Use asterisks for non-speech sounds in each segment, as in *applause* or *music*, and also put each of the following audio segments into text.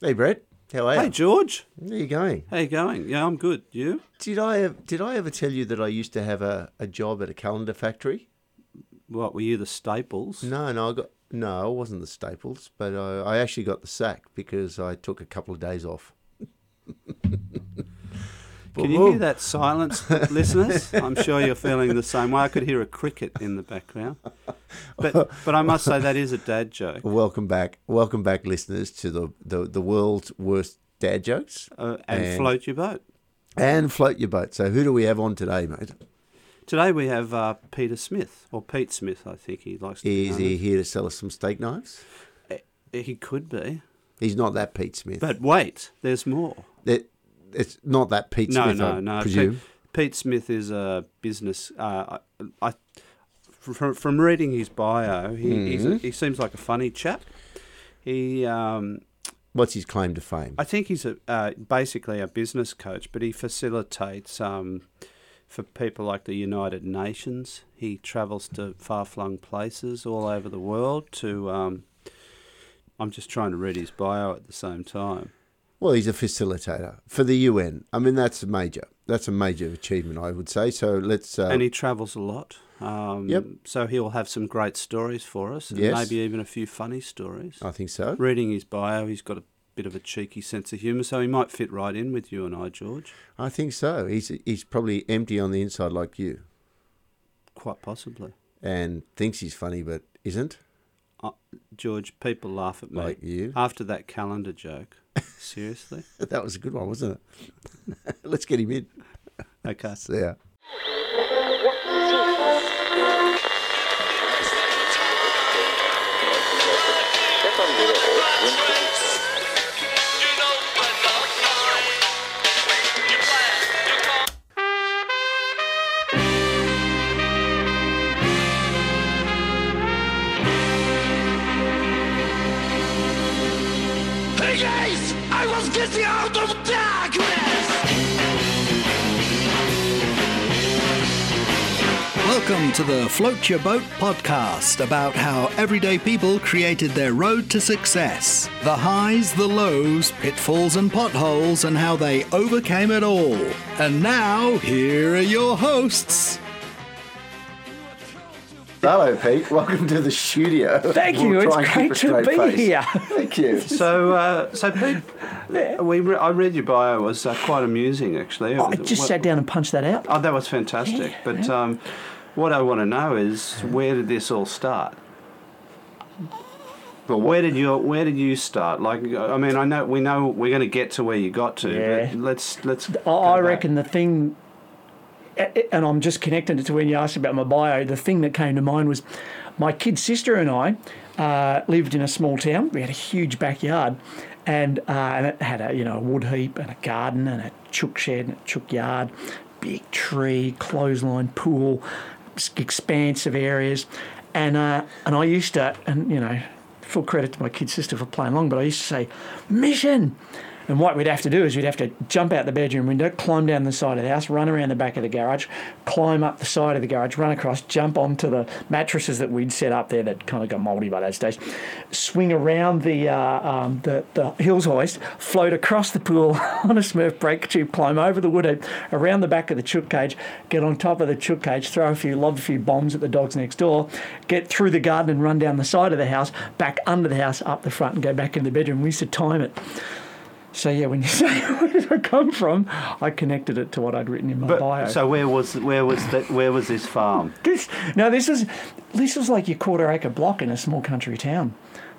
Hey Brett, how are you? Hey George, How you going? how you going? Yeah, I'm good. You? Did I ev- did I ever tell you that I used to have a, a job at a calendar factory? What were you the Staples? No, no, I got no, I wasn't the Staples, but I, I actually got the sack because I took a couple of days off. *laughs* Can you hear that silence, listeners? *laughs* I'm sure you're feeling the same way. I could hear a cricket in the background, but but I must say that is a dad joke. Welcome back, welcome back, listeners, to the the, the world's worst dad jokes Uh, and, And- float your boat. and float your boat. So who do we have on today, mate? Today we have uh, Peter Smith or Pete Smith. I think he likes to. be Is he here to sell us some steak knives? He could be, He's not that Pete Smith. but wait, there's more. It's not that Pete no, Smith. no, I no. presume. Pete, Pete Smith is a business. Uh, I, I, from, from reading his bio, he he's a, Mm-hmm. he seems like a funny chap. He, um, What's his claim to fame? I think he's a uh, basically a business coach, but he facilitates um, for people like the United Nations. He travels to far flung places all over the world to. Um, I'm just trying to read his bio at the same time. Well, he's a facilitator for the UN. I mean, that's major. That's a major achievement, I would say. So let's. Uh, and he travels a lot. Um, Yep. So he'll have some great stories for us, and Yes. maybe even a few funny stories. I think so. Reading his bio, he's got a bit of a cheeky sense of humour, so he might fit right in with you and I, George. I think so. He's he's probably empty on the inside like you, Quite possibly. and thinks he's funny but isn't Uh, George, people laugh at me like you. after that calendar joke. Seriously? That was a good one, wasn't it? *laughs* let's get him in. Okay. Yeah. To the Float Your Boat podcast about how everyday people created their road to success. The highs, the lows, pitfalls, and potholes, and how they overcame it all. And now, here are your hosts. Hello, Pete. Welcome to the studio. Thank you. We'll It's try and keep great to be face. here. Thank you. *laughs* So, uh, so Pete, we re- I read your bio. It was uh, quite amusing, actually. It I just what- sat down and punched that out. Oh, that was fantastic. But um, what I want to know is where did this all start? Well, Where did you Where did you start? Like, I mean, I know we know we're going to get to where you got to. Yeah. But let's let's. I, go I back. reckon the thing, and I'm just connecting it to when you asked about my bio. The thing that came to mind was my kid sister and I uh, lived in a small town. We had a huge backyard, and uh, and it had a you know a wood heap and a garden and a chook shed and a chook yard, big tree, clothesline, pool, expansive areas, and uh, and I used to and you know. Full credit to my kid sister for playing along, but I used to say, "Mission," And what we'd have to do is we'd have to jump out the bedroom window, climb down the side of the house, run around the back of the garage, climb up the side of the garage, run across, jump onto the mattresses that we'd set up there that kind of got mouldy by that stage, swing around the uh, um, the, the hills hoist, float across the pool *laughs* on a Smurf brake tube, climb over the wood around the back of the chook cage, get on top of the chook cage, throw a few, lob a few bombs at the dogs next door, get through the garden and run down the side of the house, back under the house, up the front, and go back in the bedroom. We used to time it. So yeah, when you *laughs* say where did I come from, I connected it to what I'd written in my But, bio. so where was where was that where was this farm? *laughs* this no, this was this was like your quarter acre block in a small country town.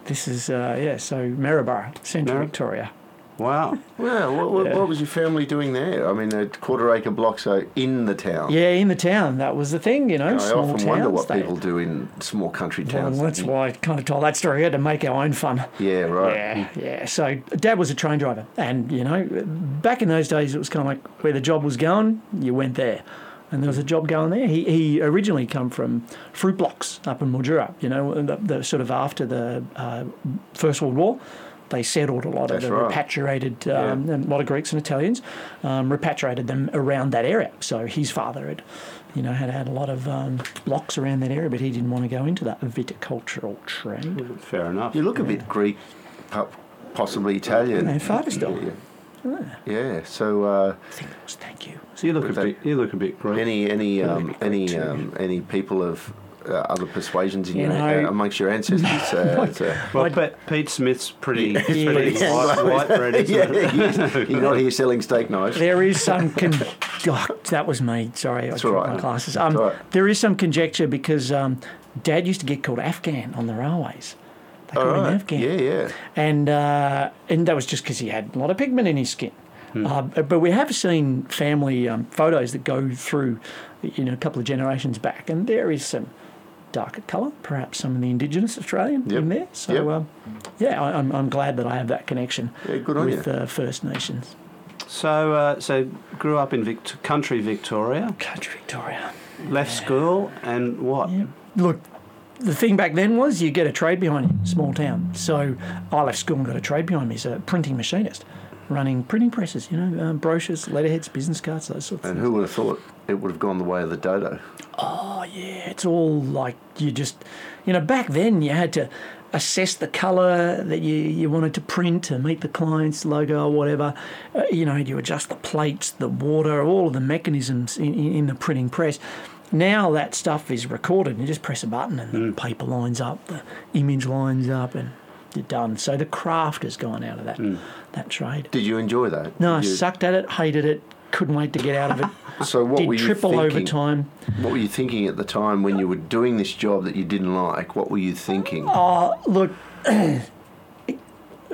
This is uh, yeah, so Maryborough, Central Marib- Victoria. Wow. *laughs* Well, what, what, what was your family doing there? I mean, a quarter acre block, so in the town. Yeah, in the town, that was the thing, you know. I small often towns, wonder what they- people do in small country towns. Well, that's why I kind of told that story. We had to make our own fun. Yeah, right. Yeah, yeah. So dad was a train driver, and you know, back in those days, it was kind of like where the job was going, you went there, and there was a job going there. He he originally come from fruit blocks up in Mildura, you know, the, the sort of after the uh, First World War. They settled a lot That's of the right. repatriated, um, and a lot of Greeks and Italians, um, repatriated them around that area. So his father had, you know, had had a lot of um, blocks around that area, but he didn't want to go into that viticultural trade. Fair enough. You look a bit Greek, possibly Italian. No, father still. Yeah. Yeah. So, uh, I think it was thank you. So you look a bit. You look a bit Greek. any any um, any um, any people of uh, other persuasions in You your, know- uh, amongst your ancestors? *laughs* Uh, it's, well, I'd- Pete, Pete Smith's pretty, Yeah. pretty Yeah. white, white bread, isn't *laughs* yeah, it? he's- you're not here selling steak knives. There is some. *laughs* Con- oh, that was me. Sorry, I all dropped right. my glasses. Um, all right. There is some conjecture because um, Dad used to get called Afghan on the railways. They All called him right. Afghan. Yeah, yeah. and uh, and that was just because he had a lot of pigment in his skin. Hmm. Uh, but we have seen family um, photos that go through, you know, a couple of generations back, and there is some darker colour, perhaps some of the Indigenous Australian Yep. in there. So, Yep. um, yeah, I, I'm, I'm glad that I have that connection Yeah, good with you. uh, First Nations. So, uh, so grew up in Vict- country Victoria, Country Victoria. left school, and what? Yeah. Look, the thing back then was you get a trade behind you, small town. So I left school and got a trade behind me as a printing machinist, running printing presses, you know, um, brochures, letterheads, business cards, those sorts of things. And who would have thought it would have gone the way of the dodo? Oh, yeah, it's all like you just, you know, back then you had to assess the colour that you, you wanted to print to meet the client's logo or whatever. Uh, you know, you adjust the plates, the water, all of the mechanisms in, in, in the printing press. Now that stuff is recorded. You just press a button and the paper lines up, the image lines up, and you're done. So the craft has gone out of that that trade. Did you enjoy that? No, I you- sucked at it, hated it, couldn't wait to get out of it. *laughs* So what were Did you triple thinking? overtime. What were you thinking at the time when you were doing this job that you didn't like? What were you thinking? Oh, look, *clears throat*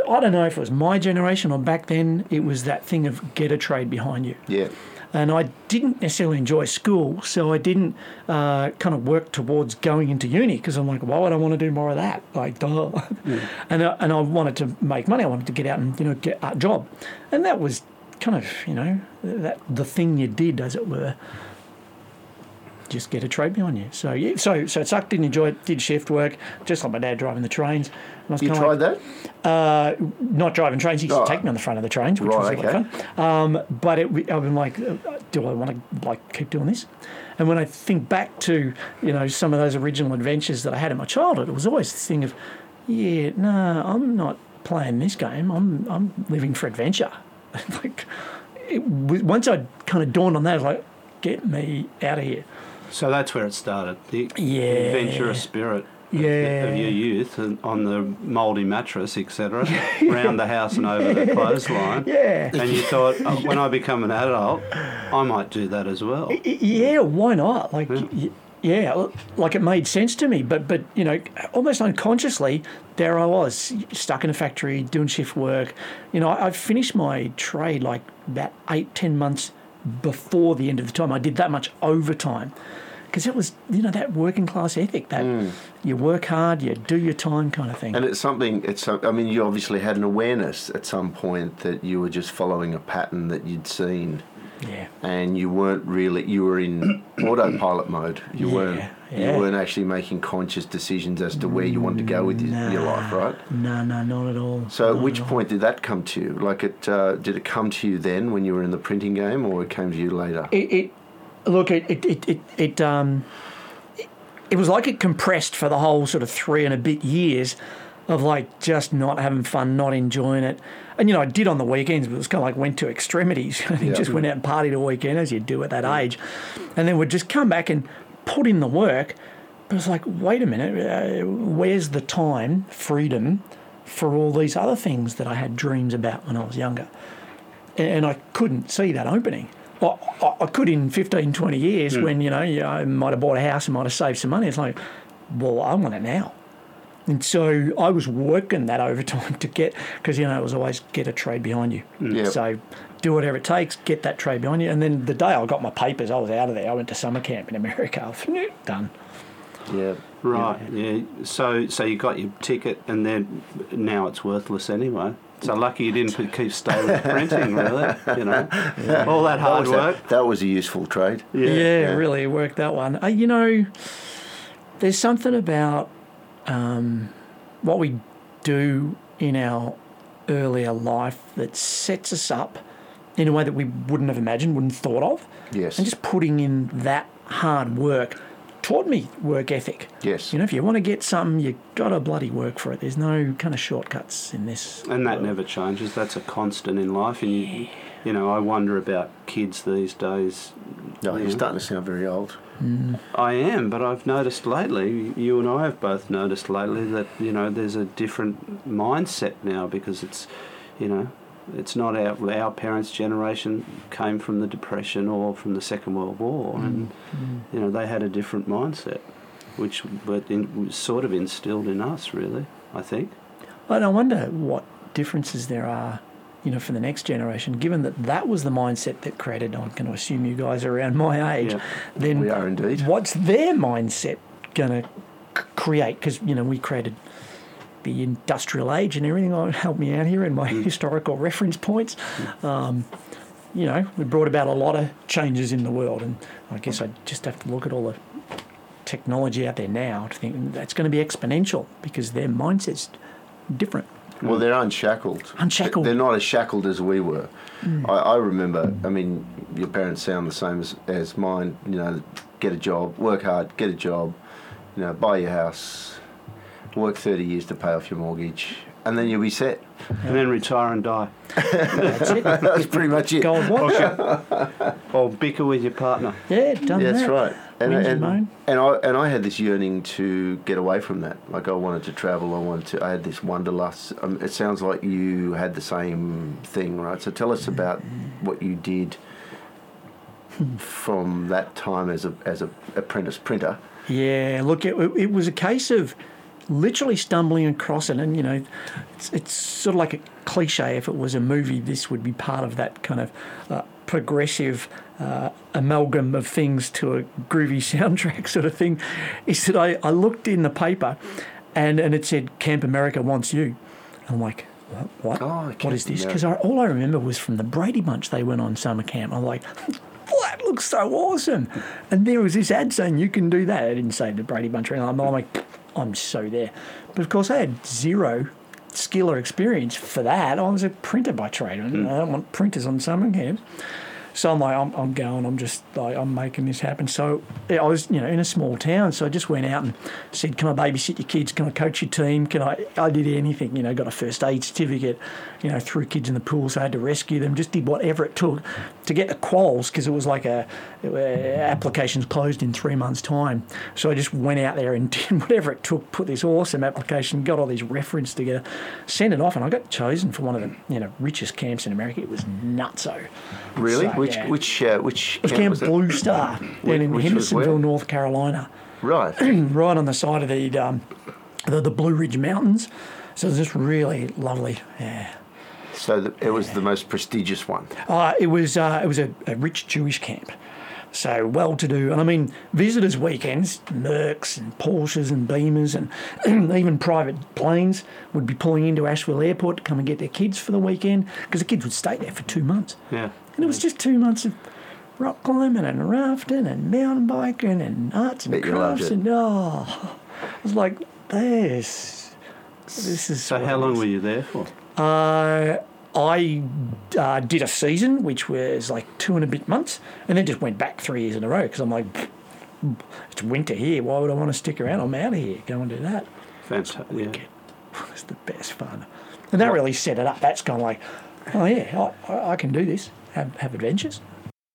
I don't know if it was my generation or back then, it was that thing of get a trade behind you. Yeah. And I didn't necessarily enjoy school, so I didn't uh, kind of work towards going into uni because I'm like, why would I want to do more of that? Like, duh. *laughs* and, I, and I wanted to make money. I wanted to get out and, you know, get a job. And that was kind of, you know, that the thing you did, as it were. Just get a trade behind you. So yeah, so so it sucked. Didn't enjoy it. Did shift work, just like my dad driving the trains. I was You tried like, that? uh, not driving trains. He used Oh. to take me on the front of the trains, which was Right, a lot of fun. Um, but it, I've been like, uh, do I want to like keep doing this? And when I think back to you know some of those original adventures that I had in my childhood, it was always this thing of, yeah, no, I'm not playing this game. I'm I'm living for adventure. *laughs* like, it, once I kind of dawned on that, I was like, get me out of here. So that's where it started. The Yeah. adventurous spirit of, Yeah. of your youth and on the mouldy mattress, etc., *laughs* round the house and over the *laughs* clothesline. Yeah. And you thought, oh, when I become an adult, I might do that as well. Yeah, why not? Like, y- yeah, like it made sense to me. But, but you know, almost unconsciously, there I was stuck in a factory doing shift work. You know, I, I finished my trade like about eight, ten months before the end of the time. I did that much overtime because it was, you know, that working class ethic that mm. you work hard, you do your time kind of thing. And it's something. It's. I mean, you obviously had an awareness at some point that you were just following a pattern that you'd seen, yeah. and you weren't really. You were in *coughs* autopilot mode. You Yeah, weren't. yeah. You weren't actually making conscious decisions as to where you wanted to go with your, your life, right? No, no, not at all. So, at which at all. point did that come to you? Like, it uh, did it come to you then when you were in the printing game, or it came to you later? it, it look it it it it, it um it, it was like it compressed for the whole sort of three and a bit years of like just not having fun, not enjoying it. And you know, I did on the weekends, but it was kind of like went to extremities. *laughs* Yeah. just went out and partied a weekend as you do at that age, and then would just come back and put in the work. But it's like, wait a minute, uh, where's the time, freedom, for all these other things that I had dreams about when I was younger? and I couldn't see that opening. I, I, I could in 15, 20 years when, you know, you know, I might have bought a house and might have saved some money. It's like, well, I want it now. And so I was working that *laughs* overtime to get, because, you know, it was always get a trade behind you. Yep. So do whatever it takes, get that trade behind you. And then the day I got my papers, I was out of there. I went to summer camp in America. I was, *laughs* Done. Yeah. Right. Yeah. So so you got your ticket, and then now it's worthless anyway. So lucky you didn't put- keep stay with printing, *laughs* really. You know, all that That hard was, work. a, that was a useful trade. Yeah, really worked that one. Uh, you know, there's something about um, what we do in our earlier life that sets us up in a way that we wouldn't have imagined, wouldn't thought of. Yes. And just putting in that hard work taught me work ethic. Yes. You know, if you want to get something, you've got to bloody work for it. There's no kind of shortcuts in this. And that world. never changes. That's a constant in life. And you, you know, I wonder about kids these days. No, you you're know. starting to sound very old. Mm. I am, but I've noticed lately, you and I have both noticed lately that, you know, there's a different mindset now because it's, you know, it's not our, our parents' generation came from the Depression or from the Second World War, mm. and, mm. you know, they had a different mindset, which but in, was sort of instilled in us, really, I think. And I wonder what differences there are, you know, for the next generation, given that that was the mindset that created, I'm going to assume you guys are around my age, Yeah. then We are indeed. what's their mindset going to create? Because, you know, we created the industrial age and everything. Oh, help me out here in my historical reference points. Um, you know, we brought about a lot of changes in the world, and I guess I just have to look at all the technology out there now to think that's going to be exponential because their mindset's different. Well, they're unshackled. Unshackled. They're not as shackled as we were. Hmm. I, I remember. I mean, your parents sound the same as, as mine. You know, get a job, work hard, get a job. You know, buy your house, work thirty years to pay off your mortgage, and then you'll be set. And then retire and die. *laughs* That's it. *laughs* That's pretty much it. Go and watch. *laughs* Or bicker with your partner. Yeah, done Yeah, that's that. right. And, and and, and I and I had this yearning to get away from that. Like I wanted to travel. I wanted to. I had this wanderlust. Um, it sounds like you had the same thing, right? So tell us about what you did from that time as a as a apprentice printer. Yeah, look, it, it was a case of literally stumbling across it, and you know, it's, it's sort of like a cliche. If it was a movie, this would be part of that kind of uh, progressive uh, amalgam of things to a groovy *laughs* soundtrack sort of thing. Is that I, I looked in the paper, and and it said Camp America wants you. I'm like. What? What, Oh, what is this? Because all I remember was from the Brady Bunch. They went on summer camp. I'm like, *laughs* that looks so awesome. And there was this ad saying you can do that. I didn't say the Brady Bunch or anything. I'm like, I'm so there. But of course, I had zero skill or experience for that. Oh, I was a printer by trade. and I hmm. don't want printers on summer camps. So I'm like, I'm, I'm going, I'm just like, I'm making this happen. So I was, you know, in a small town. So I just went out and said, can I babysit your kids? Can I coach your team? Can I, I did anything, you know, got a first aid certificate, you know, threw kids in the pool. So I had to rescue them, just did whatever it took to get the quals because it was like a, it were- applications closed in three months' time. So I just went out there and *laughs* did whatever it took, put this awesome application, got all these references together, sent it off, and I got chosen for one of the, you know, richest camps in America. It was nutso. Really? So, which yeah. which uh, which It was camp was it? Blue Star down in which was where? Hendersonville, North Carolina, Right. *clears throat* right on the side of the um, the, the Blue Ridge Mountains. So it was just really lovely. Yeah. So the, it was the most prestigious one. Uh, it was uh, it was a, a rich Jewish camp, so well to do. And I mean, visitors' weekends, Mercs and Porsches and Beamers and *clears throat* even private planes would be pulling into Asheville Airport to come and get their kids for the weekend because the kids would stay there for two months. Yeah. And it was just two months of rock climbing and rafting and mountain biking and arts and crafts and oh, I was like, this, this is. So how long is. were you there for? Uh, I uh, did a season, which was like two and a bit months, and then just went back three years in a row because I'm like, it's winter here. Why would I want to stick around? I'm out of here. Go and do that. Fantastic. Yeah. *laughs* It was the best fun. And that really set it up. That's kind of like, oh yeah, I, I- I can do this. Have have adventures.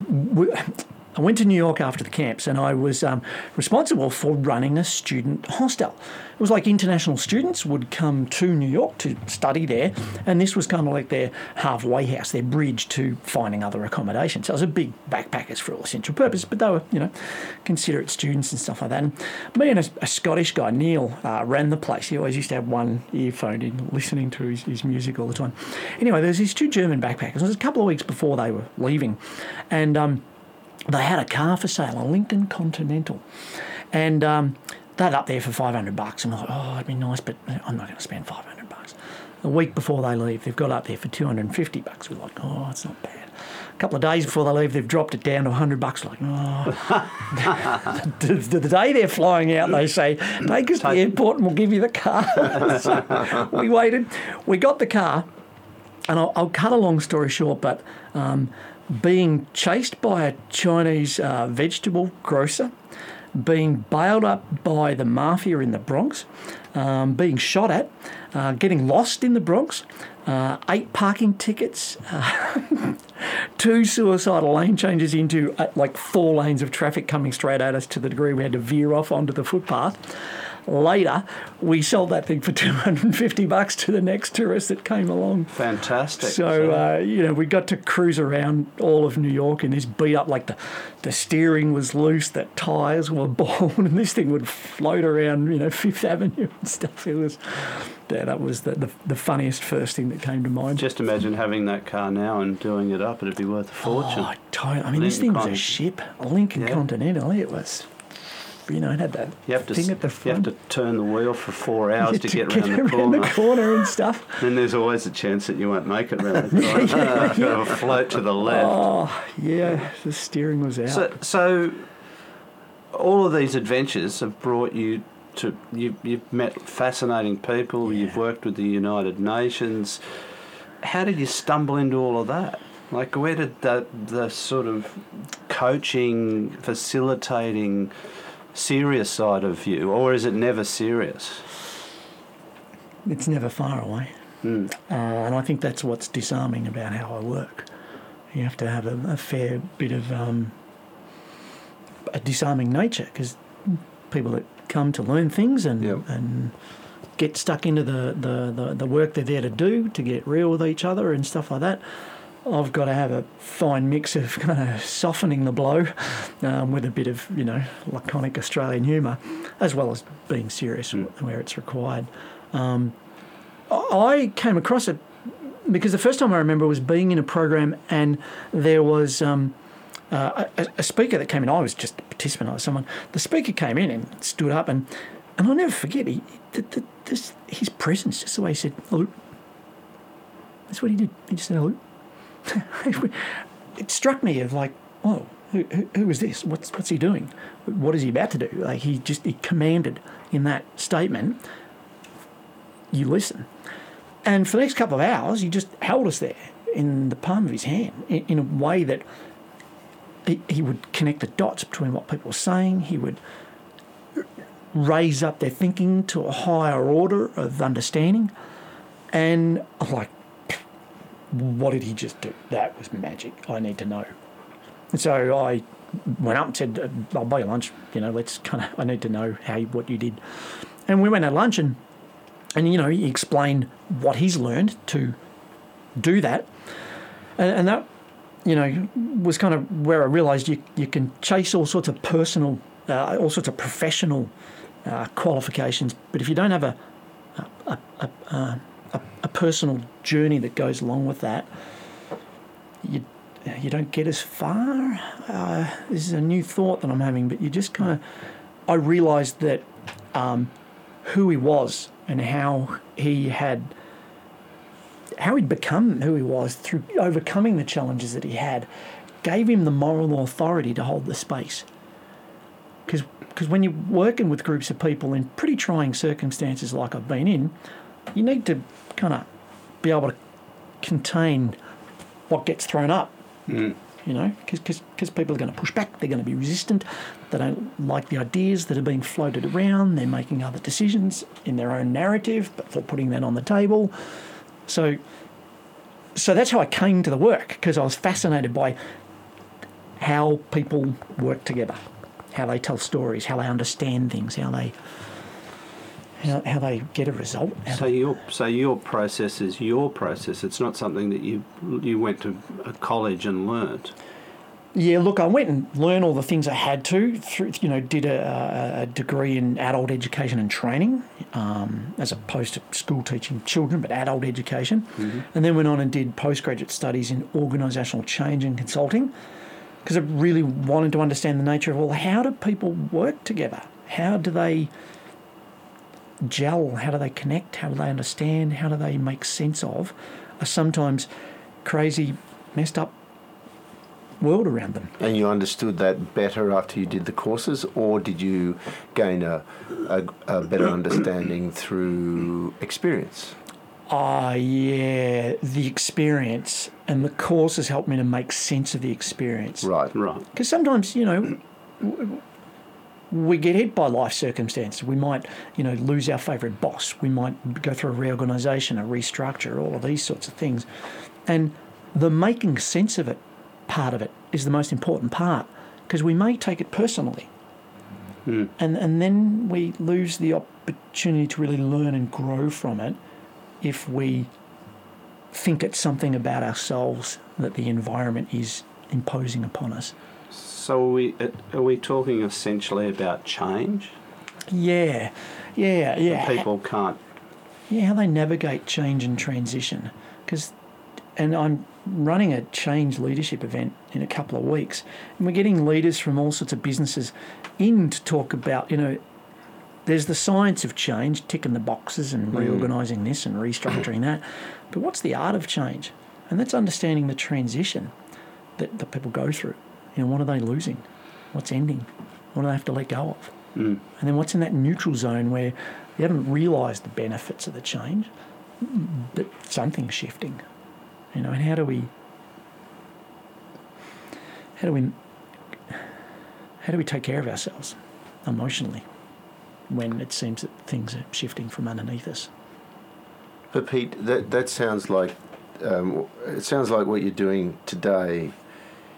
We- *laughs* I went to New York after the camps, and I was um, responsible for running a student hostel. It was like international students would come to New York to study there, and this was kind of like their halfway house, their bridge to finding other accommodation. So it was a big backpackers for all essential purposes, but they were, you know, considerate students and stuff like that. And me and a, a Scottish guy, Neil, uh, ran the place. He always used to have one earphone in, listening to his, his music all the time. Anyway, there's these two German backpackers. It was a couple of weeks before they were leaving, and um, they had a car for sale, a Lincoln Continental, and um, they'd up there for five hundred bucks. And I thought, oh, it'd be nice, but I'm not going to spend five hundred bucks. A week before they leave, they've got up there for two hundred and fifty bucks. We're like, oh, it's not bad. A couple of days before they leave, they've dropped it down to hundred bucks. Like, oh. *laughs* the, the day they're flying out, they say, take us to the airport and we'll give you the car. *laughs* so we waited. We got the car and I'll, I'll cut a long story short, but um, being chased by a Chinese uh, vegetable grocer being bailed up by the mafia in the Bronx, um, being shot at, uh, getting lost in the Bronx, uh, eight parking tickets, *laughs* two suicidal lane changes into uh, like four lanes of traffic coming straight at us to the degree we had to veer off onto the footpath. Later, we sold that thing for *laughs* 250 bucks to the next tourist that came along. Fantastic. So uh, you know, we got to cruise around all of New York in this beat up. Like the, the steering was loose, the tires were *laughs* bald, and this thing would float around, you know, Fifth Avenue and stuff. It was, yeah, that was the, the, the funniest first thing that came to mind. just imagine having that car now and doing it up. It'd be worth a fortune. Oh, totally. I mean, this thing Lincoln was a ship, a Lincoln Yeah. Continental. It was, you know, it had that you have to thing at the front. you have to turn the wheel for four *laughs* hours to, get, around, the corner. the corner and stuff. *laughs* Then there's always a chance that you won't make it around the *laughs* corner. It'll float to the left. Oh, yeah, the steering was out. So, so all of these adventures have brought you to you. You've met fascinating people. You've worked with the United Nations. How did you stumble into all of that? Like, where did the the sort of coaching, facilitating, serious side of you, or is it never serious? it's never far away. Mm. Uh, and I think that's what's disarming about how I work. You have to have a, a fair bit of um, a disarming nature because people that come to learn things and Yep. and get stuck into the, the, the, the work they're there to do to get real with each other and stuff like that. I've got to have a fine mix of kind of softening the blow um, with a bit of, you know, laconic Australian humour, as well as being serious where it's required. Um, I came across it because the first time I remember was being in a program and there was um, uh, a, a speaker that came in. I was just a participant. I was someone. The speaker came in and stood up and and I'll never forget he, the, the, this, his presence, just the way he said hello. That's what he did. He just said hello. *laughs* it struck me of like, oh, who, who, is this? What's what's he doing? What is he about to do? Like he just he commanded in that statement. You listen. And for the next couple of hours, he just held us there in the palm of his hand in, in a way that he, he would connect the dots between what people were saying. He would raise up their thinking to a higher order of understanding. And like, what did he just do? That was magic. I need to know. And so I went up and said, "Uh, I'll buy you lunch. You know, let's kind of, I need to know how, what you did. And we went at lunch and and you know he explained what he's learned to do that and, and that you know was kind of where I realised you you can chase all sorts of personal uh, all sorts of professional uh, qualifications but if you don't have a a, a, a, a, a personal journey that goes along with that you you don't get as far. Uh, this is a new thought that I'm having but you just kind of I realised that um, who he was and how he had how he'd become who he was through overcoming the challenges that he had gave him the moral authority to hold the space. Because when you're working with groups of people in pretty trying circumstances like I've been in you need to kind of be able to contain what gets thrown up mm. you know, because people are going to push back, they're going to be resistant, they don't like the ideas that are being floated around, they're making other decisions in their own narrative, but they're putting that on the table. So, so that's how I came to the work because I was fascinated by how people work together, how they tell stories, how they understand things, how they how, how they get a result. So your so your process is your process. It's not something that you you went to a college and learnt. Yeah, look, I went and learned all the things I had to. Through, you know, did a, a degree in adult education and training, um, as opposed to school teaching children, but adult education, and then went on and did postgraduate studies in organisational change and consulting, because I really wanted to understand the nature of well, how do people work together? How do they gel? How do they connect? How do they understand? How do they make sense of a sometimes crazy, messed up world around them? And you understood that better after you did the courses, or did you gain a, a, a better understanding through experience? Ah, yeah, the experience and the courses helped me to make sense of the experience. Right. Right. Because sometimes, you know, w- we get hit by life circumstances. We might, you know, lose our favourite boss. We might go through a reorganisation, a restructure, all of these sorts of things. And the making sense of it part of it is the most important part because we may take it personally. Hmm. And, and then we lose the opportunity to really learn and grow from it if we think it's something about ourselves that the environment is imposing upon us. So are we are we talking essentially about change? Yeah, yeah, yeah. People can't. Yeah, how they navigate change and transition. Because, and I'm running a change leadership event in a couple of weeks, and we're getting leaders from all sorts of businesses in to talk about, you know, there's the science of change, ticking the boxes and hmm. reorganising this and restructuring that. But what's the art of change? And that's understanding the transition that, the people go through. You know, what are they losing? What's ending? What do they have to let go of? And then what's in that neutral zone where you haven't realised the benefits of the change, but something's shifting. You know, and how do we how do we how do we take care of ourselves emotionally when it seems that things are shifting from underneath us? But Pete, that that sounds like um, it sounds like what you're doing today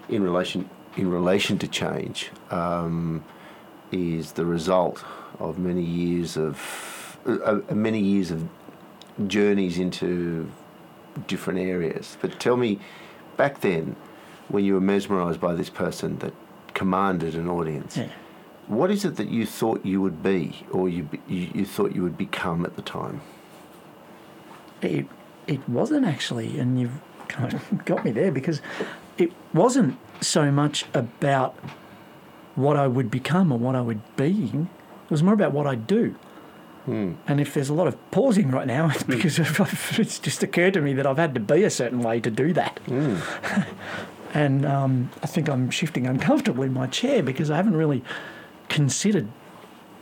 in relation in relation to change um, is the result of many years of uh, uh, many years of journeys into different areas. But tell me, back then, when you were mesmerised by this person that commanded an audience, Yeah. what is it that you thought you would be, or you you thought you would become at the time? it it wasn't actually, and you've kind of *laughs* got me there because it wasn't so much about what I would become or what I would be. It was more about what I do. Hmm. And if there's a lot of pausing right now, *laughs* it's hmm. because it's just occurred to me that I've had to be a certain way to do that. Hmm. *laughs* and um, I think I'm shifting uncomfortably in my chair because I haven't really considered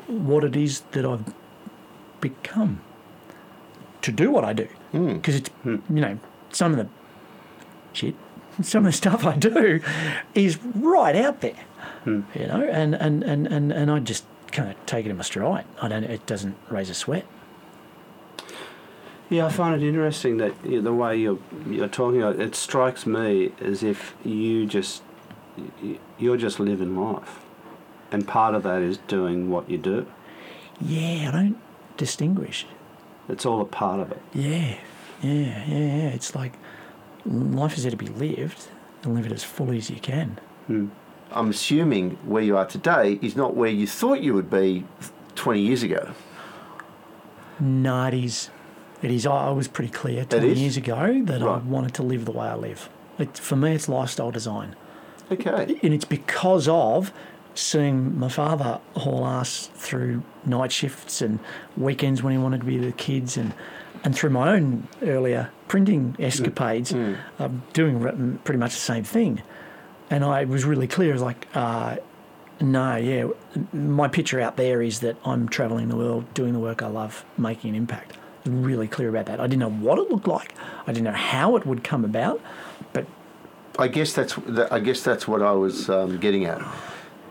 what it is that I've become to do what I do. Because it's, you know, some of the shit, *laughs* some of the stuff I do is right out there, hmm. you know, and, and, and, and, and I just kind of take it in my stride. I don't, it doesn't raise a sweat. Yeah, I find it interesting that you know, the way you're you're talking. About, it strikes me as if you just you're just living life, and part of that is doing what you do. Yeah, I don't distinguish. It's all a part of it. Yeah, yeah, yeah, yeah. It's like life is there to be lived and live it as fully as you can. Hmm. I'm assuming where you are today is not where you thought you would be 20 years ago. No, it is. It is. I was pretty clear 20 years ago that I wanted to live the way I live. It, for me, it's lifestyle design. Okay. And it's because of seeing my father haul ass through night shifts and weekends when he wanted to be with the kids and, and through my own earlier printing escapades, um, doing pretty much the same thing. And I was really clear, like, uh, no, yeah, my picture out there is that I'm travelling the world, doing the work I love, making an impact. Really clear about that. I didn't know what it looked like. I didn't know how it would come about, but I guess that's that, I guess that's what I was um, getting at.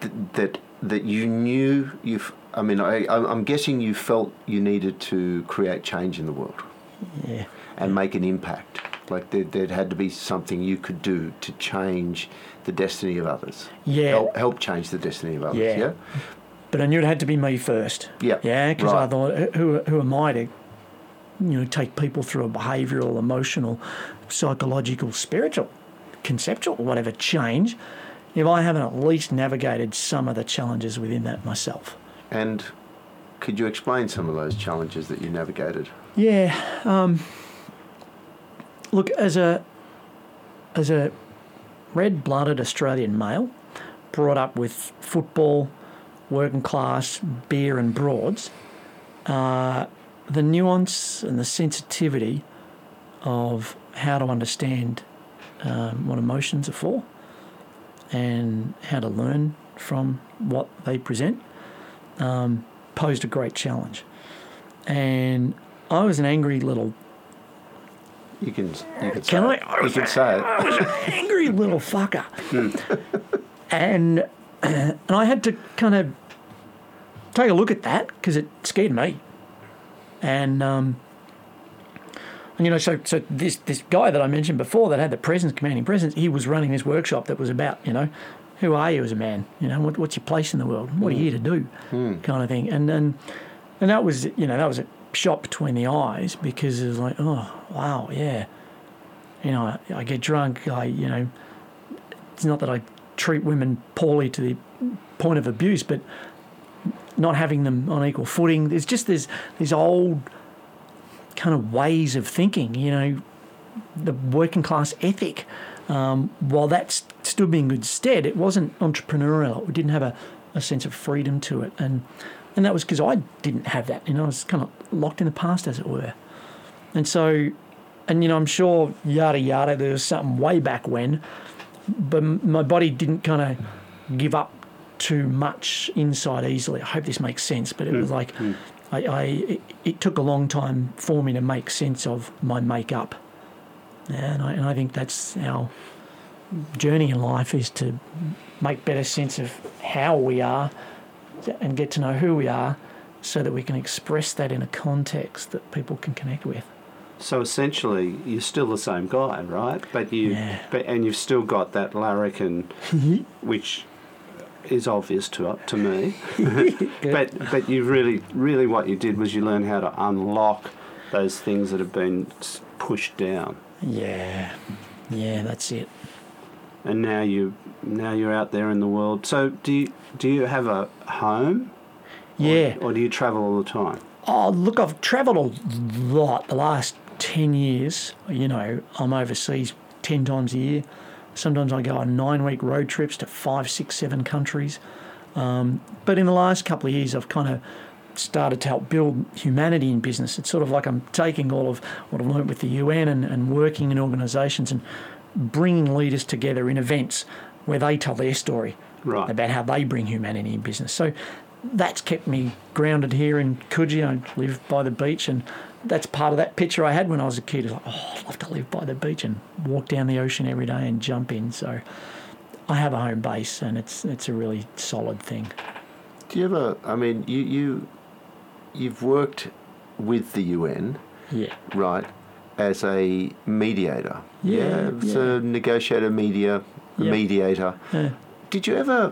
Th- that that you knew you've. I mean, I, I'm guessing you felt you needed to create change in the world yeah. and make an impact. Like there, there had to be something you could do to change the destiny of others. Yeah. Help, help change the destiny of others. Yeah. Yeah. But I knew it had to be me first. Yeah, Yeah, because I thought, who, who am I to, you know, take people through a behavioural, emotional, psychological, spiritual, conceptual, whatever change, if I haven't at least navigated some of the challenges within that myself. And could you explain some of those challenges that you navigated? Yeah. Um, look, as a as a red-blooded Australian male, brought up with football, working class, beer, and broads, uh, the nuance and the sensitivity of how to understand um, what emotions are for and how to learn from what they present um, posed a great challenge. And I was an angry little You can you can Can say I- it. You can say it. I was an angry little fucker. and and I had to kind of take a look at that because it scared me. And um, and you know, so so this this guy that I mentioned before that had the presence, commanding presence, he was running this workshop that was about you know, who are you as a man? You know, what, what's your place in the world? What are you hmm. here to do? Hmm. Kind of thing. And and and that was you know that was a shot between the eyes because it was like oh wow yeah, you know I, I get drunk I you know it's not that I treat women poorly to the point of abuse, but not having them on equal footing. There's just there's these old kind of ways of thinking, you know, the working class ethic. Um, while that stood me in good stead, it wasn't entrepreneurial. We didn't have a, a sense of freedom to it, and and that was because I didn't have that. You know, I was kind of locked in the past, as it were. And so, and you know, I'm sure yada yada. There was something way back when, but m- my body didn't kind of give up too much inside easily. I hope this makes sense, but it was like I, I it, it took a long time for me to make sense of my makeup, and I, and I think that's our journey in life is to make better sense of how we are and get to know who we are, so that we can express that in a context that people can connect with. So essentially, you're still the same guy, right? But you, Yeah. but, and you've still got that larrikin, *laughs* which is obvious to to me. *laughs* *laughs* but but you really really what you did was you learned how to unlock those things that have been pushed down, Yeah, yeah, that's it. and now you now you're out there in the world. So do you do you have a home? Or- Yeah. Or, do you travel all the time? Oh, look, I've travelled a lot the last 10 years. You know, I'm overseas 10 times a year. Sometimes I go on nine week road trips to five, six, seven countries. Um, but in the last couple of years, I've kind of started to help build humanity in business. It's sort of like I'm taking all of what I've learned with the UN and, and working in organisations and bringing leaders together in events where they tell their story Right. about how they bring humanity in business. So that's kept me grounded here in Coogee. I live by the beach, and that's part of that picture I had when I was a kid. Like, oh, I'd love to live by the beach and walk down the ocean every day and jump in. So I have a home base, and it's it's a really solid thing. Do you ever? I mean, you you you've worked with the UN, Yeah, right, as a mediator. Yeah, yeah. a negotiator, media, Yep. mediator. Yeah. Did you ever?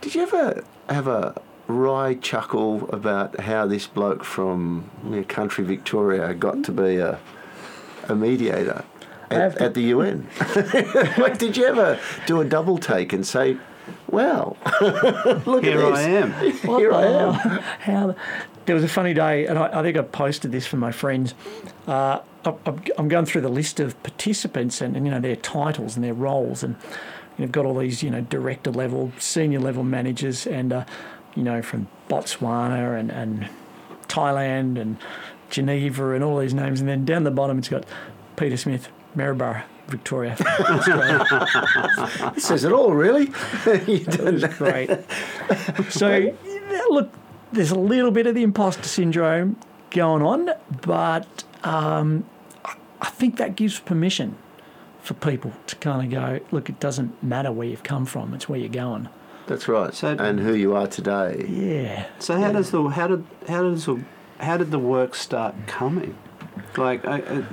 Did you ever have a wry chuckle about how this bloke from you know, country Victoria got to be a a mediator at, to- at the UN? *laughs* like, did you ever do a double take and say, "Well, *laughs* look Here at this. I am. *laughs* Here I am." How there was a funny day, and I, I think I posted this for my friends. Uh, I- I'm I'm going through the list of participants and, and you know their titles and their roles, and you've got all these you know director level, senior level managers, and uh, you know from Botswana and, and Thailand and Geneva and all these names, and then down the bottom it's got Peter Smith, Maryborough, Victoria. *laughs* It says it all, really. *laughs* You don't know. Great. So, look, there's a little bit of the imposter syndrome going on, but um, I think that gives permission for people to kind of go, look, it doesn't matter where you've come from, it's where you're going. That's right. So- and who you are today. Yeah. So how does the how did how does the how did the work start coming? Like, I, I,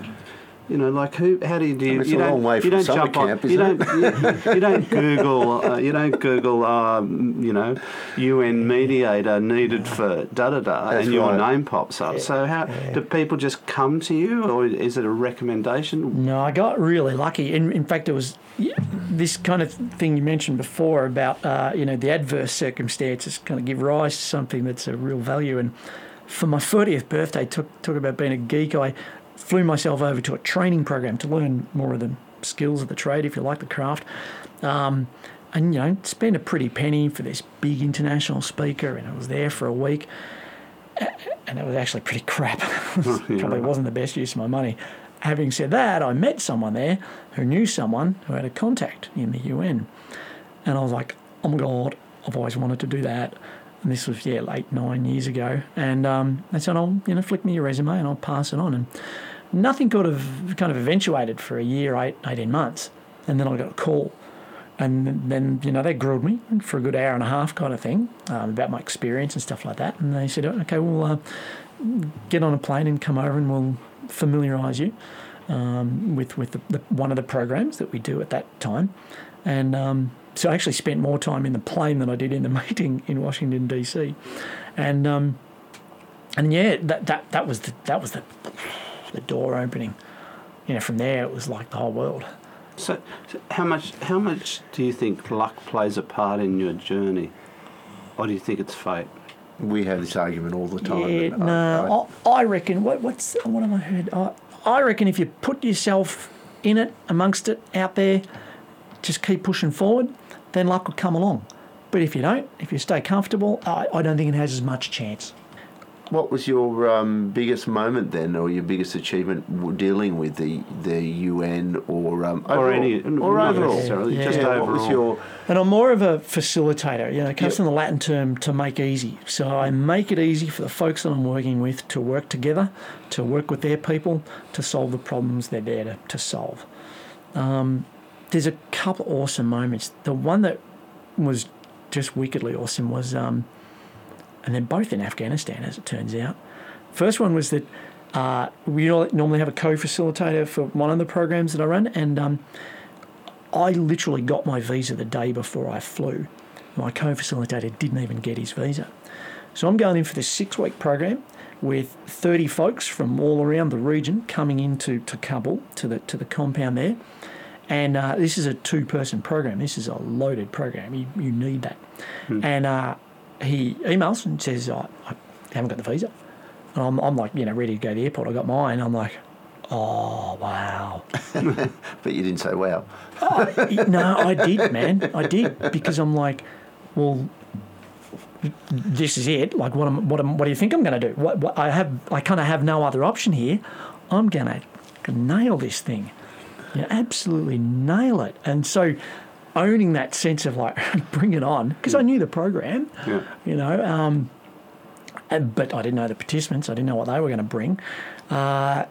you know, like who? How do you do? You, it's you a don't, long way from don't summer jump on- camp, you isn't don't, You, you don't Google. Uh, you don't Google. Um, you know, UN mediator needed for da da da, That's and your name pops up. So how do people just come to you, or is it a recommendation? No, I got really lucky. In, in fact, it was yeah, this kind of thing you mentioned before about uh, you know the adverse circumstances kind of give rise to something that's a real value. And for my 40th birthday, talk, talk about being a geek, I flew myself over to a training program to learn more of the skills of the trade, if you like, the craft. Um, and you know, spent a pretty penny for this big international speaker, and I was there for a week and it was actually pretty crap. *laughs* Probably wasn't the best use of my money. Having said that, I met someone there who knew someone who had a contact in the UN, and I was like, "Oh my god, I've always wanted to do that." And this was yeah, eight nine years ago, and um, they said, "I'll you know flick me your resume and I'll pass it on." And nothing could have kind of eventuated for a year, eight eighteen months, and then I got a call and then you know they grilled me for a good hour and a half, kind of thing, um, about my experience and stuff like that. And they said, okay, we'll uh, get on a plane and come over and we'll familiarise you um, with with the, the, one of the programs that we do at that time. And um, so I actually spent more time in the plane than I did in the *laughs* meeting in Washington DC. And um, and yeah, that, that that was the that was the the door opening. You know, from there it was like the whole world. So, so how much how much do you think luck plays a part in your journey, or do you think it's fate? We have this argument all the time. Yeah, and I- no, I, I reckon. What, what's what have I heard? I, I reckon if you put yourself in it, amongst it, out there, just keep pushing forward, then luck will come along. But if you don't, if you stay comfortable, I, I don't think it has as much chance. What was your um, biggest moment then, or your biggest achievement dealing with the the UN or um, Or any- or not overall? necessarily, just What was your And I'm more of a facilitator. You know, it comes Yep. from the Latin term to make easy. So I make it easy for the folks that I'm working with to work together, to work with their people, to solve the problems they're there to, to solve. Um, there's a couple awesome moments. The one that was just wickedly awesome was, um, and they're both in Afghanistan, as it turns out. First one was that uh, we normally have a co-facilitator for one of the programs that I run, and um, I literally got my visa the day before I flew. My co facilitator didn't even get his visa. So I'm going in for this six week program with 30 folks from all around the region coming into to Kabul, to the, to the compound there. And uh, this is a two person program. This is a loaded program. You, you need that. And uh, he emails and says, I, I haven't got the visa. And I'm, I'm like, you know, ready to go to the airport. I got mine. I'm like, oh, wow. *laughs* but you didn't say wow. Oh, no, I did, man. I did because I'm like, well, this is it. Like, what am, what am, what do you think I'm going to do? What, what I have, I kind of have no other option here. I'm going to nail this thing. You know, absolutely nail it. And so, owning that sense of like, *laughs* bring it on, because I knew the program. Yeah. You know, um, and- but I didn't know the participants. I didn't know what they were going to bring. Uh,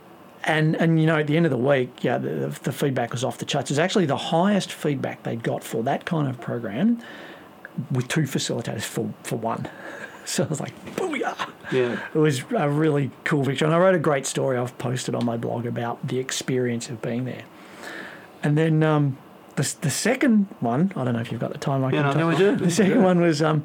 and and you know, at the end of the week, yeah, the, the feedback was off the charts. It was actually the highest feedback they'd got for that kind of program, with two facilitators for for one. *laughs* So I was like, booyah! Yeah. It was a really cool victory. And I wrote a great story I've posted on my blog about the experience of being there. And then um, the, the second one, I don't know if you've got the time. I Yeah, no, talk- we do. *laughs* The second one was um,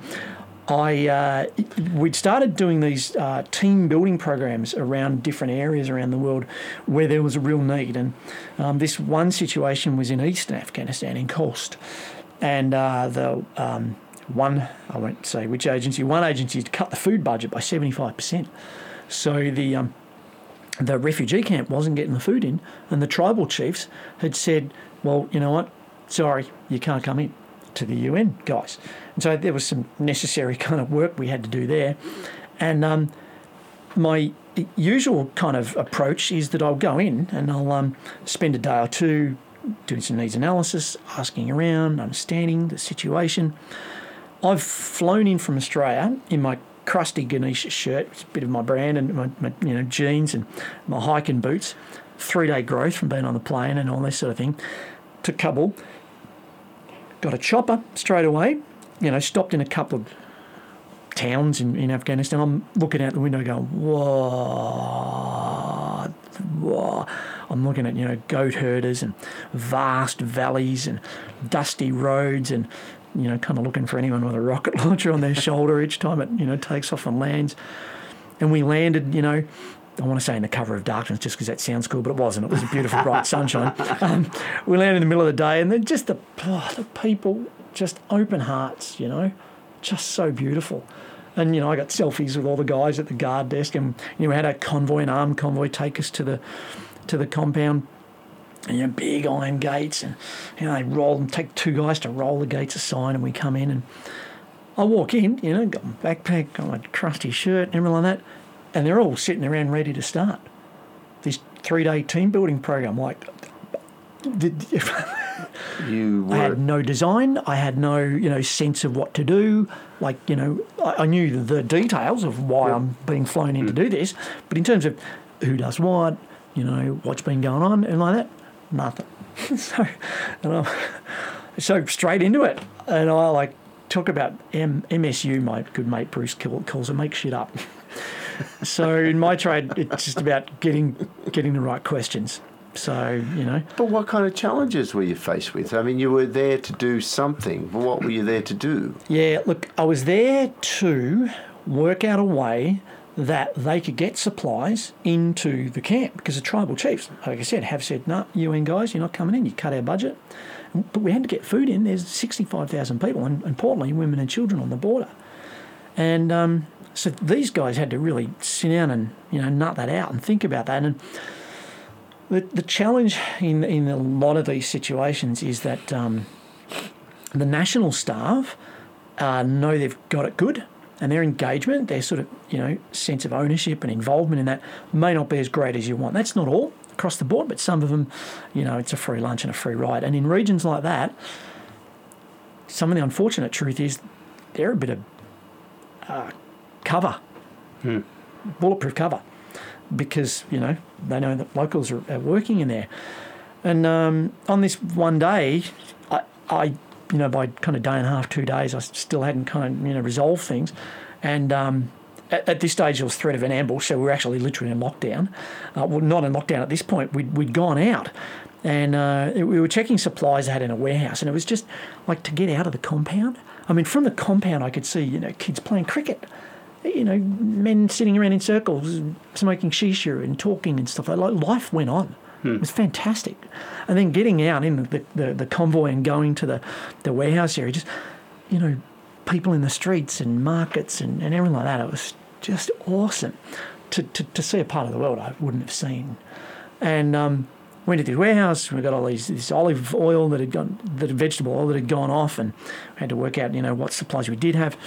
I uh, we'd started doing these uh, team building programs around different areas around the world where there was a real need. And um, this one situation was in eastern Afghanistan, in Khost. And uh, the um, one, I won't say which agency, one agency had cut the food budget by 75%. So the um, the refugee camp wasn't getting the food in, and the tribal chiefs had said, "Well, you know what? Sorry, you can't come in to the UN guys." And so there was some necessary *laughs* kind of work we had to do there, and um, my usual kind of approach is that I'll go in and I'll um, spend a day or two doing some needs analysis, asking around, understanding the situation. I've flown in from Australia in my crusty Ganesha shirt, it's a bit of my brand, and my, my you know jeans and my hiking boots. Three day growth from being on the plane and all this sort of thing. To Kabul, got a chopper straight away. You know, stopped in a couple of towns in, in Afghanistan. I'm looking out the window, going, "Whoa, whoa!" I'm looking at you know goat herders and vast valleys and dusty roads and you know kind of looking for anyone with a rocket *laughs* launcher on their shoulder each time it you know takes off and lands. And we landed, you know, I want to say in the cover of darkness just because that sounds cool, but it wasn't. It was a beautiful bright sunshine. Um, we landed in the middle of the day, and then just the oh, the people, just open hearts, you know, just so beautiful. And you know, I got selfies with all the guys at the guard desk, and you know, we had a convoy, an armed convoy, take us to the to the compound. And, you know, big iron gates, and you know, they roll and take two guys to roll the gates aside, and we come in, and I walk in, you know, got my backpack, got my crusty shirt, and everything like that, and they're all sitting around ready to start this three-day team building program. Like, did, *laughs* You I had no design. I had no, you know, sense of what to do. Like, you know, I, I knew the details of why I'm being flown in to mm. do this, but in terms of who does what, you know, what's been going on and like that, nothing. *laughs* so, and I'm, So straight into it, and I like talk about M- MSU. My good mate Bruce calls it make shit up. *laughs* so in my trade, it's just about getting getting the right questions. So you know, But what kind of challenges were you faced with? I mean, you were there to do something. But what were you there to do? yeah. Look, I was there to work out a way that they could get supplies into the camp because the tribal chiefs, like I said, have said, "No, UN guys, you're not coming in. You cut our budget." But we had to get food in. There's 65,000 people, and importantly, women and children on the border. And um, so these guys had to really sit down and you know nut that out and think about that. And the, the challenge in in a lot of these situations is that um, the national staff uh, know they've got it good, and their engagement, their sort of you know sense of ownership and involvement in that may not be as great as you want. That's not all across the board, but some of them, you know, it's a free lunch and a free ride. And in regions like that, some of the unfortunate truth is they're a bit of uh, cover, bulletproof cover, because you know they know that locals are, are working in there. And um, on this one day, I, I, you know, by kind of day and a half, two days, I still hadn't kind of you know resolved things, and. Um, at, at this stage, there was threat of an ambush, so we were actually literally in lockdown. Uh, well, not in lockdown at this point. We'd, we'd gone out, and uh, we were checking supplies they had in a warehouse, and it was just like to get out of the compound. I mean, from the compound, I could see you know kids playing cricket, you know, men sitting around in circles, smoking shisha and talking and stuff. Like life went on. It was fantastic, and then getting out in the, the, the convoy and going to the, the warehouse area, just you know, people in the streets and markets and, and everything like that. It was just awesome to, to, to see a part of the world I wouldn't have seen. And um, went to the warehouse. We got all these this olive oil that had gone, that vegetable oil that had gone off, and had to work out you know what supplies we did have.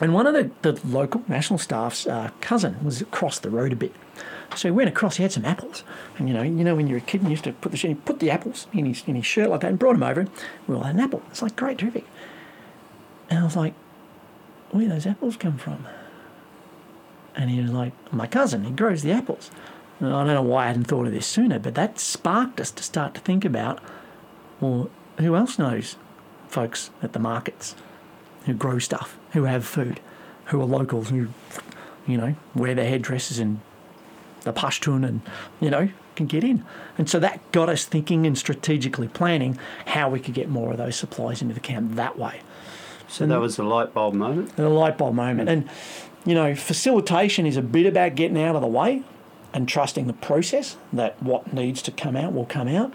And one of the, the local national staff's uh, cousin was across the road a bit. So he went across. He had some apples, and you know, you know, when you're a kid, and you used to put the he put the apples in his in his shirt like that, and brought them over. We all had an apple. It's like great, terrific. And I was like, where do those apples come from? And he was like, my cousin, he grows the apples. And I don't know why I hadn't thought of this sooner, but that sparked us to start to think about, well, who else knows folks at the markets who grow stuff, who have food, who are locals, who, you know, wear their headdresses and the Pashtun and, you know, can get in. And so that got us thinking and strategically planning how we could get more of those supplies into the camp that way. So that was the light bulb moment. a light bulb moment. And, you know, facilitation is a bit about getting out of the way and trusting the process that what needs to come out will come out.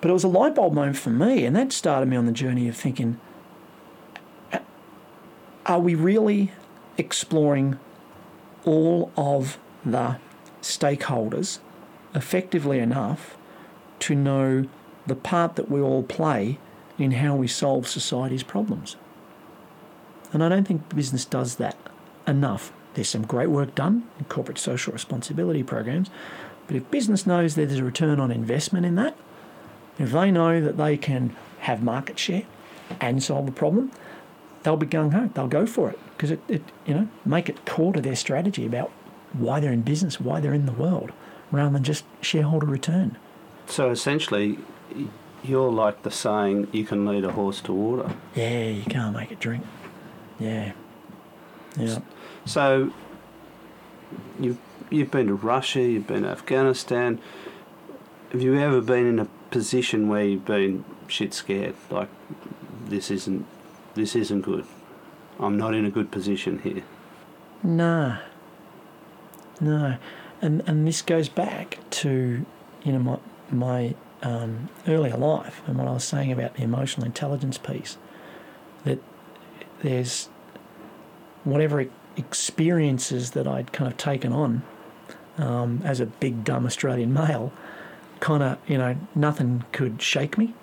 But it was a light bulb moment for me, and that started me on the journey of thinking are we really exploring all of the stakeholders effectively enough to know the part that we all play in how we solve society's problems? And I don't think business does that enough. There's some great work done in corporate social responsibility programs, but if business knows that there's a return on investment in that, if they know that they can have market share and solve the problem, they'll be gung ho. They'll go for it because it, it, you know, make it core to their strategy about why they're in business, why they're in the world, rather than just shareholder return. So essentially, you're like the saying, you can lead a horse to water. Yeah, you can't make it drink. Yeah, yeah. So you've you've been to Russia, you've been to Afghanistan. Have you ever been in a position where you've been shit scared? Like this isn't this isn't good. I'm not in a good position here. No. No. And and this goes back to, you know, my my um, earlier life and what I was saying about the emotional intelligence piece. That there's whatever experiences that I'd kind of taken on um, as a big dumb Australian male, kind of you know nothing could shake me,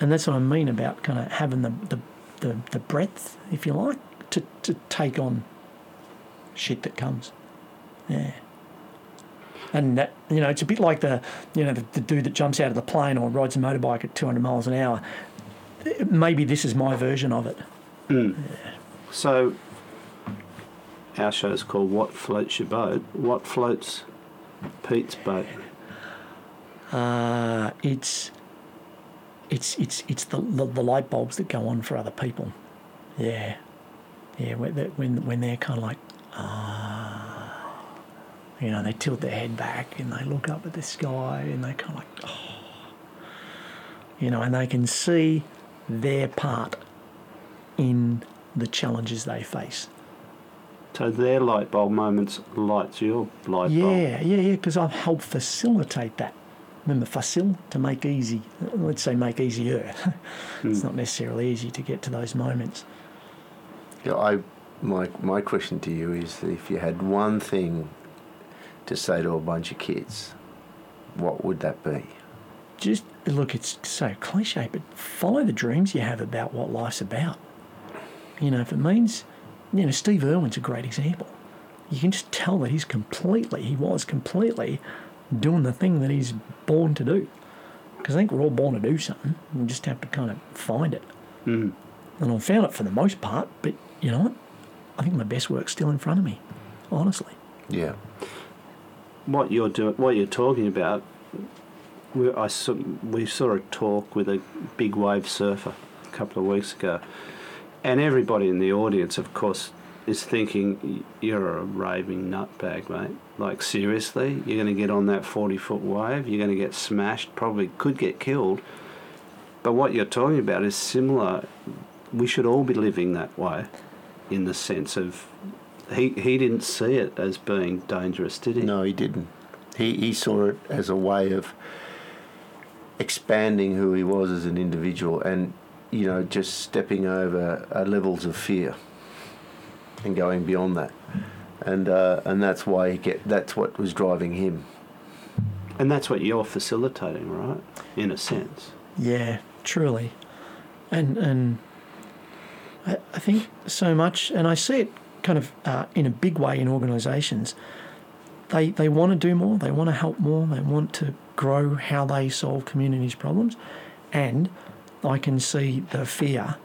and that's what I mean about kind of having the the, the, the breadth, if you like, to, to take on shit that comes. Yeah. And that, you know, it's a bit like the, you know, the, the dude that jumps out of the plane or rides a motorbike at 200 miles an hour. Maybe this is my version of it. So our show is called What Floats Your Boat? What floats Pete's boat? Uh, it's it's it's it's the, the the light bulbs that go on for other people. Yeah, yeah. When when when they're kind of like ah, you know, they tilt their head back and they look up at the sky and they kind of like oh, you know, and they can see their part in the challenges they face. So their light bulb moments lights your light bulb. Yeah, yeah, yeah, because I've helped facilitate that. Remember, facile to make easy. Let's say make easier. *laughs* it's hmm. not necessarily easy to get to those moments. Yeah, I, my, my question to you is if you had one thing to say to a bunch of kids, what would that be? Just look, it's so cliche, but follow the dreams you have about what life's about. You know, if it means, you know, Steve Irwin's a great example. You can just tell that he's completely, he was completely doing the thing that he's born to do. Because I think we're all born to do something. We just have to kind of find it. Mm. And I've found it for the most part, but you know what? I think my best work's still in front of me, honestly. Yeah. What you're doing, what you're talking about, we, I saw, we saw a talk with a big wave surfer a couple of weeks ago, and everybody in the audience, of course, is thinking you're a raving nutbag, mate. Like seriously, you're going to get on that 40 foot wave, you're going to get smashed, probably could get killed. But what you're talking about is similar. We should all be living that way, in the sense of he he didn't see it as being dangerous, did he? No, he didn't. He, he saw it as a way of expanding who he was as an individual and, you know, just stepping over uh, levels of fear and going beyond that. And, uh, and that's why he get, that's what was driving him. And that's what you're facilitating, right? In a sense. Yeah, truly. And and I, I think so much, and I see it kind of uh, in a big way in organisations. They they want to do more. They want to help more. They want to grow how they solve communities' problems, and I can see the fear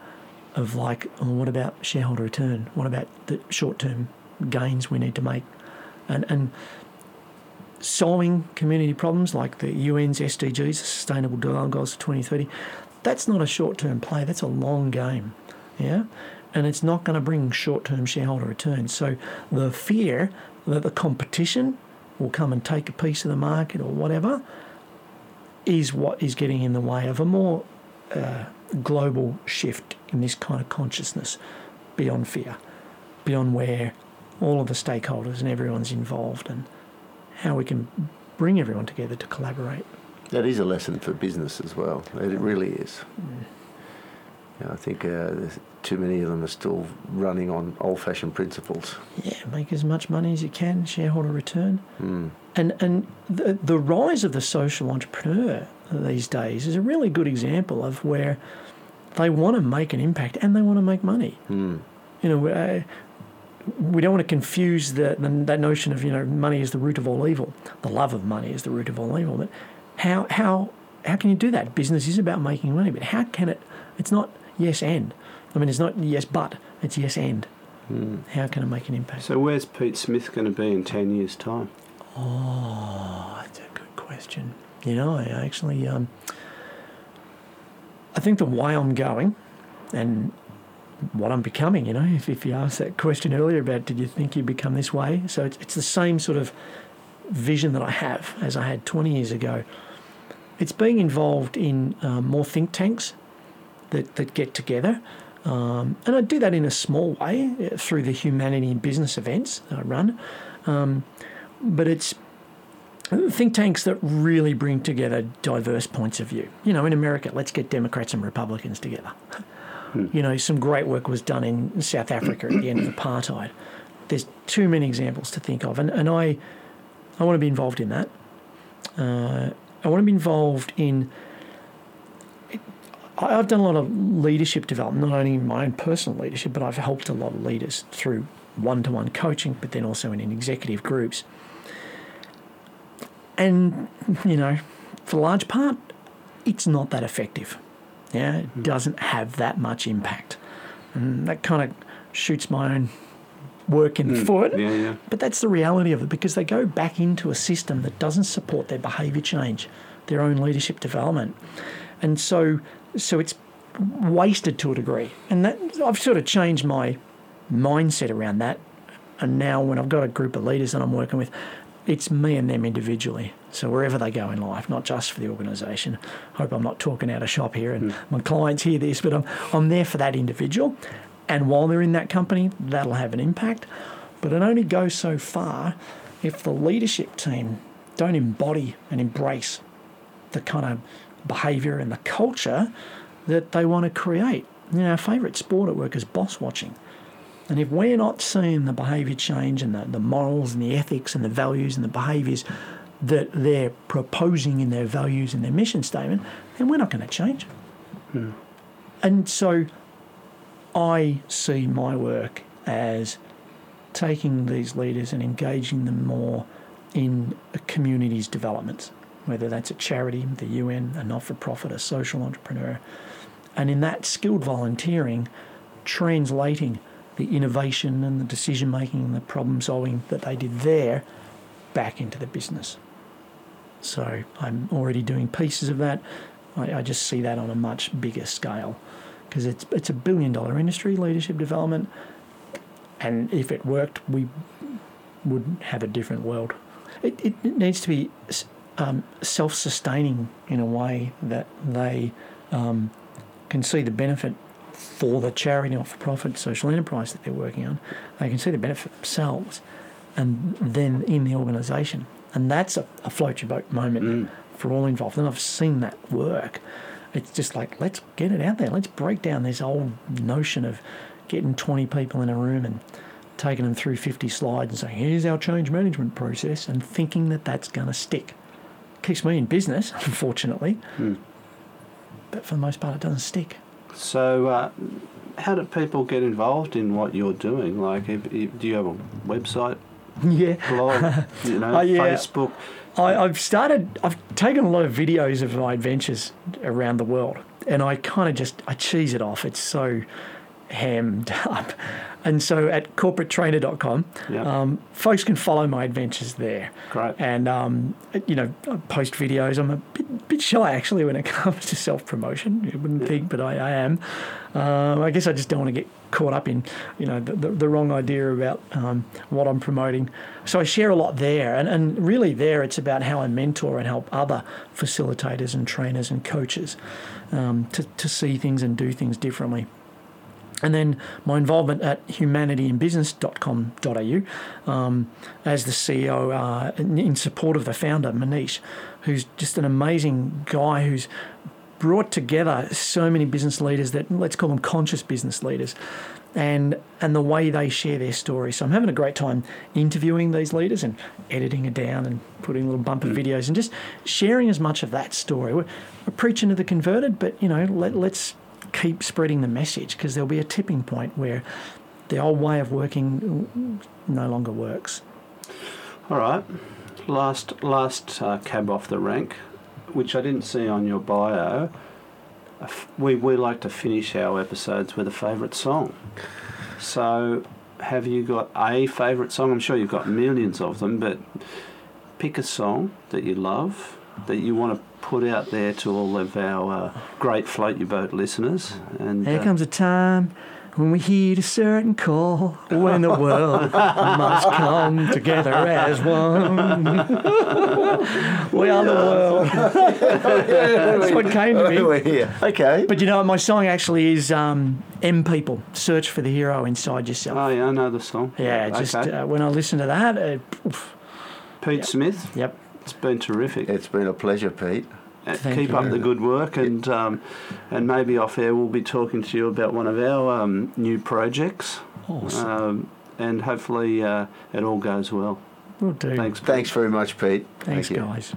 of like, oh, what about shareholder return? What about the short-term gains we need to make? And and solving community problems like the UN's SDGs, Sustainable Development Goals for 2030, that's not a short term play, that's a long game. Yeah? And it's not going to bring short term shareholder returns. So the fear that the competition will come and take a piece of the market or whatever is what is getting in the way of a more uh, global shift in this kind of consciousness beyond fear, beyond where all of the stakeholders and everyone's involved and how we can bring everyone together to collaborate. That is a lesson for business as well. It really is. You know, I think uh, too many of them are still running on old-fashioned principles. Yeah, make as much money as you can, shareholder return. Mm. And and the, the rise of the social entrepreneur these days is a really good example of where they want to make an impact and they want to make money. Mm. You know, uh, we don't want to confuse the, the that notion of you know money is the root of all evil. The love of money is the root of all evil. But how how how can you do that? Business is about making money, but how can it? It's not yes and. I mean, it's not yes but. It's yes and. How can it make an impact? So where's Pete Smith going to be in 10 years' time? Oh, that's a good question. You know, I actually, um, I think the way I'm going and what I'm becoming, you know, if, if you asked that question earlier about did you think you'd become this way? So it's, it's the same sort of vision that I have as I had 20 years ago. It's being involved in um, more think tanks that, that get together. Um, and I do that in a small way uh, through the humanity and business events that I run. Um, but it's think tanks that really bring together diverse points of view. You know, in America, let's get Democrats and Republicans together. You know, some great work was done in South Africa at the end of apartheid. There's too many examples to think of, and, and I, I want to be involved in that. Uh, I want to be involved in. I've done a lot of leadership development, not only in my own personal leadership, but I've helped a lot of leaders through one-to-one coaching, but then also in executive groups. And you know, for the large part, it's not that effective. Yeah, it hmm. doesn't have that much impact, and that kind of shoots my own work in hmm. the foot. Yeah, yeah. But that's the reality of it because they go back into a system that doesn't support their behaviour change, their own leadership development. and so so it's wasted to a degree. And that I've sort of changed my mindset around that. And now when I've got a group of leaders that I'm working with, it's me and them individually. So wherever they go in life, not just for the organisation. Hope I'm not talking out of shop here and hmm. my clients hear this, but I'm I'm there for that individual. And while they're in that company, that'll have an impact. But it only goes so far if the leadership team don't embody and embrace the kind of behaviour and the culture that they want to create. You know, our favourite sport at work is boss watching. And if we're not seeing the behaviour change and the, the morals and the ethics and the values and the behaviours that they're proposing in their values and their mission statement, then we're not going to change. Hmm. And so I see my work as taking these leaders and engaging them more in a community's developments, whether that's a charity, the UN, a not for profit, a social entrepreneur. And in that skilled volunteering, translating the innovation and the decision making and the problem solving that they did there back into the business. So I'm already doing pieces of that. I, I just see that on a much bigger scale because it's it's a billion dollar industry, leadership development, and if it worked, we would have a different world. It, it, needs to be um, self sustaining in a way that they um, can see the benefit for the charity, not for profit, social enterprise that they're working on. They can see the benefit themselves and then in the organisation. And that's a, a float your boat moment mm. for all involved. And I've seen that work. It's just like, let's get it out there. Let's break down this old notion of getting 20 people in a room and taking them through 50 slides and saying, here's our change management process, and thinking that that's going to stick. Keeps me in business, *laughs* unfortunately. Mm. But for the most part, it doesn't stick. So, uh, how do people get involved in what you're doing? Like, if, if, do you have a website, *laughs* Yeah. blog, you know, *laughs* Oh, yeah. Facebook? I, I've started. I've taken a lot of videos of my adventures around the world, and I kind of just I cheese it off. It's so hammed *laughs* up, and so at corporatetrainer.com, Yeah. um, folks can follow my adventures there. Great. And um, you know, I post videos. I'm a bit, shy actually when it *laughs* comes to self promotion. You wouldn't think, but I, I am. Um, I guess I just don't want to get caught up in you know the, the, the wrong idea about um, what I'm promoting. So I share a lot there, and, and really there it's about how I mentor and help other facilitators and trainers and coaches um, to to see things and do things differently. And then my involvement at humanityin business.com.au um, as the CEO uh, in support of the founder, Manish, who's just an amazing guy who's brought together so many business leaders that let's call them conscious business leaders and and the way they share their story. So I'm having a great time interviewing these leaders and editing it down and putting little bumper mm. videos and just sharing as much of that story. We're, we're preaching to the converted, but you know, let, let's keep spreading the message because there'll be a tipping point where the old way of working no longer works. All right. Last last uh, cab off the rank, which I didn't see on your bio. We we like to finish our episodes with a favourite song. So, have you got a favourite song? I'm sure you've got millions of them, but pick a song that you love that you want to put out there to all of our uh, great float your boat listeners. And There uh, comes a time when we heed a certain call, when the world must come together as one. we are the world. That's what came to me. We're here. Okay. But you know? My song actually is um, M People Search for the Hero Inside Yourself. oh yeah, I know the song. yeah, just okay. uh, when I listen to that, uh, oof, Pete Smith. yep. It's been terrific. It's been a pleasure, Pete. Uh, Thank keep you. up the good work, and um, and maybe off air we'll be talking to you about one of our um, new projects, Awesome. um, and hopefully uh, it all goes well. Will do. Thanks. Pete. Thanks very much, Pete. Thanks, Thank you. guys.